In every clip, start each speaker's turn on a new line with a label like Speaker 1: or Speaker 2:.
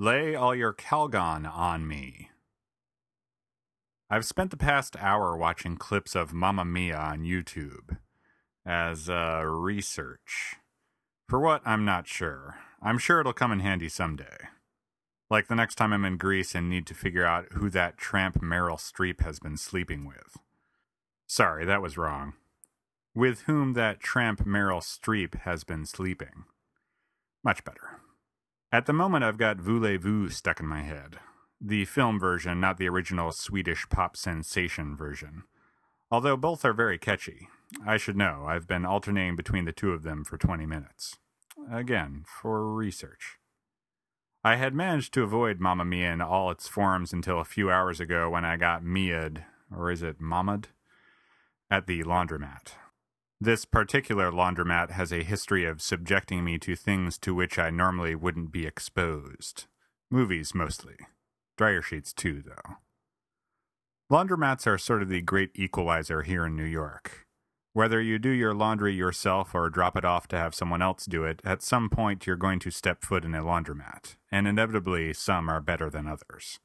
Speaker 1: Lay all your Calgon on me. I've spent the past hour watching clips of Mamma Mia on YouTube as uh, research. For what, I'm not sure. I'm sure it'll come in handy someday. Like the next time I'm in Greece and need to figure out who that tramp Meryl Streep has been sleeping with. Sorry, that was wrong. With whom that tramp Meryl Streep has been sleeping. Much better. At the moment, I've got Voulez-Vous stuck in my head. The film version, not the original Swedish pop sensation version. Although both are very catchy. I should know, I've been alternating between the two of them for 20 minutes. Again, for research. I had managed to avoid Mamma Mia in all its forms until a few hours ago when I got Mia'd, or is it Mama'd, at the laundromat. This particular laundromat has a history of subjecting me to things to which I normally wouldn't be exposed. Movies, mostly. Dryer sheets, too, though. Laundromats are sort of the great equalizer here in New York. Whether you do your laundry yourself or drop it off to have someone else do it, at some point you're going to step foot in a laundromat, and inevitably some are better than others.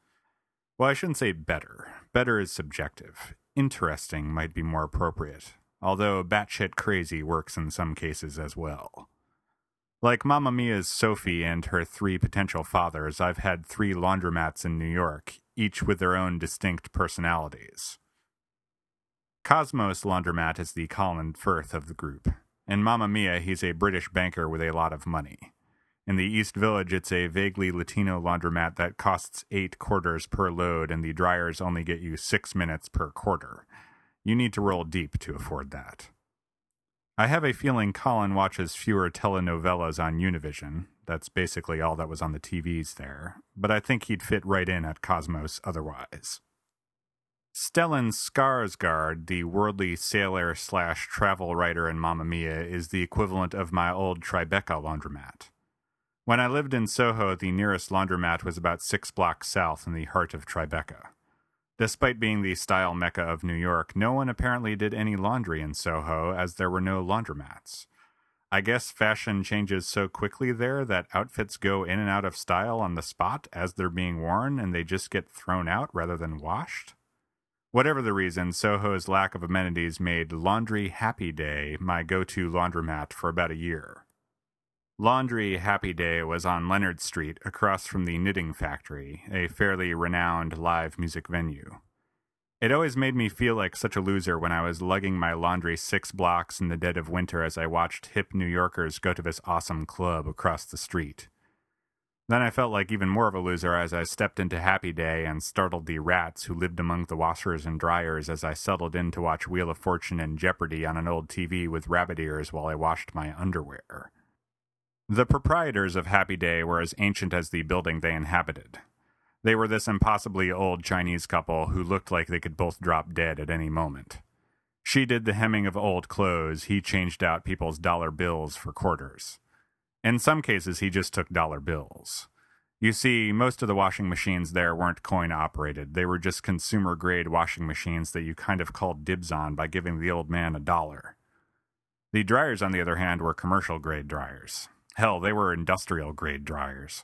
Speaker 1: Well, I shouldn't say better. Better is subjective. Interesting might be more appropriate, although batshit crazy works in some cases as well. Like Mamma Mia's Sophie and her three potential fathers, I've had three laundromats in New York, each with their own distinct personalities. Cosmos Laundromat is the Colin Firth of the group. In Mamma Mia, he's a British banker with a lot of money. In the East Village, it's a vaguely Latino laundromat that costs eight quarters per load, and the dryers only get you six minutes per quarter. You need to roll deep to afford that. I have a feeling Colin watches fewer telenovelas on Univision. That's basically all that was on the TVs there. But I think he'd fit right in at Cosmos otherwise. Stellan Skarsgård, the worldly sailor slash travel writer in Mamma Mia, is the equivalent of my old Tribeca laundromat. When I lived in Soho, the nearest laundromat was about six blocks south in the heart of Tribeca. Despite being the style mecca of New York, no one apparently did any laundry in Soho as there were no laundromats. I guess fashion changes so quickly there that outfits go in and out of style on the spot as they're being worn and they just get thrown out rather than washed? Whatever the reason, Soho's lack of amenities made Laundry Happy Day my go to laundromat for about a year. Laundry Happy Day was on Leonard Street, across from the Knitting Factory, a fairly renowned live music venue. It always made me feel like such a loser when I was lugging my laundry six blocks in the dead of winter as I watched hip New Yorkers go to this awesome club across the street. Then I felt like even more of a loser as I stepped into Happy Day and startled the rats who lived among the washers and dryers as I settled in to watch Wheel of Fortune and Jeopardy on an old TV with rabbit ears while I washed my underwear. The proprietors of Happy Day were as ancient as the building they inhabited. They were this impossibly old Chinese couple who looked like they could both drop dead at any moment. She did the hemming of old clothes, he changed out people's dollar bills for quarters. In some cases, he just took dollar bills. You see, most of the washing machines there weren't coin operated. They were just consumer grade washing machines that you kind of called dibs on by giving the old man a dollar. The dryers, on the other hand, were commercial grade dryers. Hell, they were industrial grade dryers.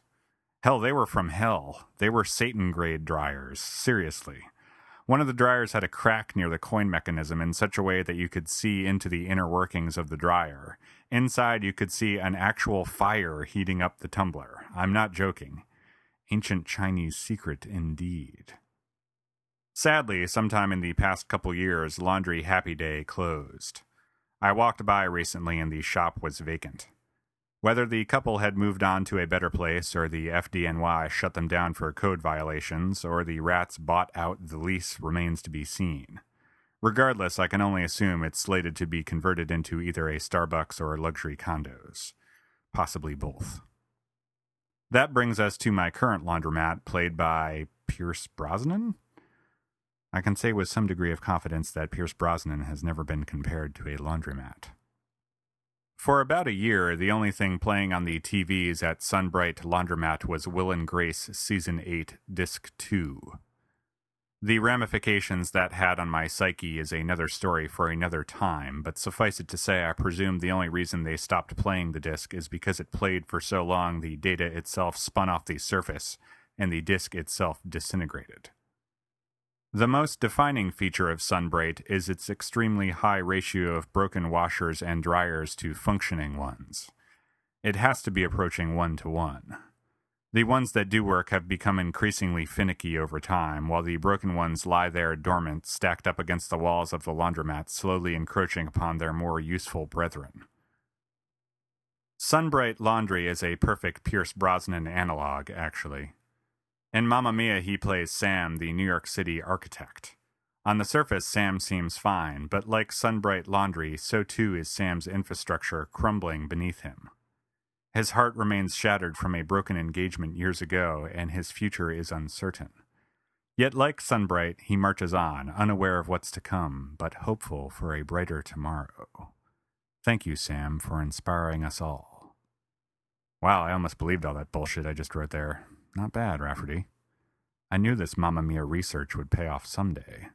Speaker 1: Hell, they were from hell. They were Satan grade dryers. Seriously. One of the dryers had a crack near the coin mechanism in such a way that you could see into the inner workings of the dryer. Inside, you could see an actual fire heating up the tumbler. I'm not joking. Ancient Chinese secret indeed. Sadly, sometime in the past couple years, Laundry Happy Day closed. I walked by recently and the shop was vacant. Whether the couple had moved on to a better place, or the FDNY shut them down for code violations, or the rats bought out the lease remains to be seen. Regardless, I can only assume it's slated to be converted into either a Starbucks or luxury condos. Possibly both. That brings us to my current laundromat, played by Pierce Brosnan? I can say with some degree of confidence that Pierce Brosnan has never been compared to a laundromat. For about a year, the only thing playing on the TVs at Sunbright Laundromat was Will and Grace Season 8, Disc 2. The ramifications that had on my psyche is another story for another time, but suffice it to say, I presume the only reason they stopped playing the disc is because it played for so long the data itself spun off the surface and the disc itself disintegrated. The most defining feature of Sunbright is its extremely high ratio of broken washers and dryers to functioning ones. It has to be approaching one to one. The ones that do work have become increasingly finicky over time, while the broken ones lie there dormant, stacked up against the walls of the laundromat, slowly encroaching upon their more useful brethren. Sunbright Laundry is a perfect Pierce Brosnan analog, actually. In Mamma Mia, he plays Sam, the New York City architect. On the surface, Sam seems fine, but like Sunbright Laundry, so too is Sam's infrastructure crumbling beneath him. His heart remains shattered from a broken engagement years ago, and his future is uncertain. Yet, like Sunbright, he marches on, unaware of what's to come, but hopeful for a brighter tomorrow. Thank you, Sam, for inspiring us all. Wow, I almost believed all that bullshit I just wrote there. Not bad, Rafferty. I knew this Mamma Mia research would pay off someday.